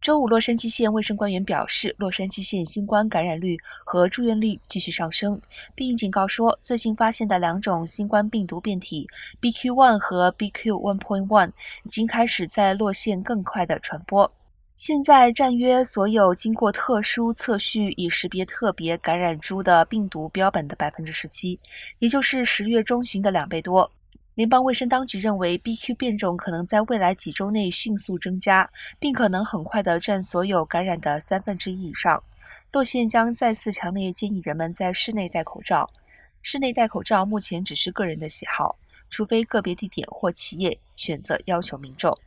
周五，洛杉矶县卫生官员表示，洛杉矶县新冠感染率和住院率继续上升，并警告说，最近发现的两种新冠病毒变体 BQ.1 和 BQ.1.1 已经开始在洛县更快的传播。现在占约所有经过特殊测序以识别特别感染株的病毒标本的百分之十七，也就是十月中旬的两倍多。联邦卫生当局认为，BQ 变种可能在未来几周内迅速增加，并可能很快地占所有感染的三分之一以上。洛县将再次强烈建议人们在室内戴口罩。室内戴口罩目前只是个人的喜好，除非个别地点或企业选择要求民众。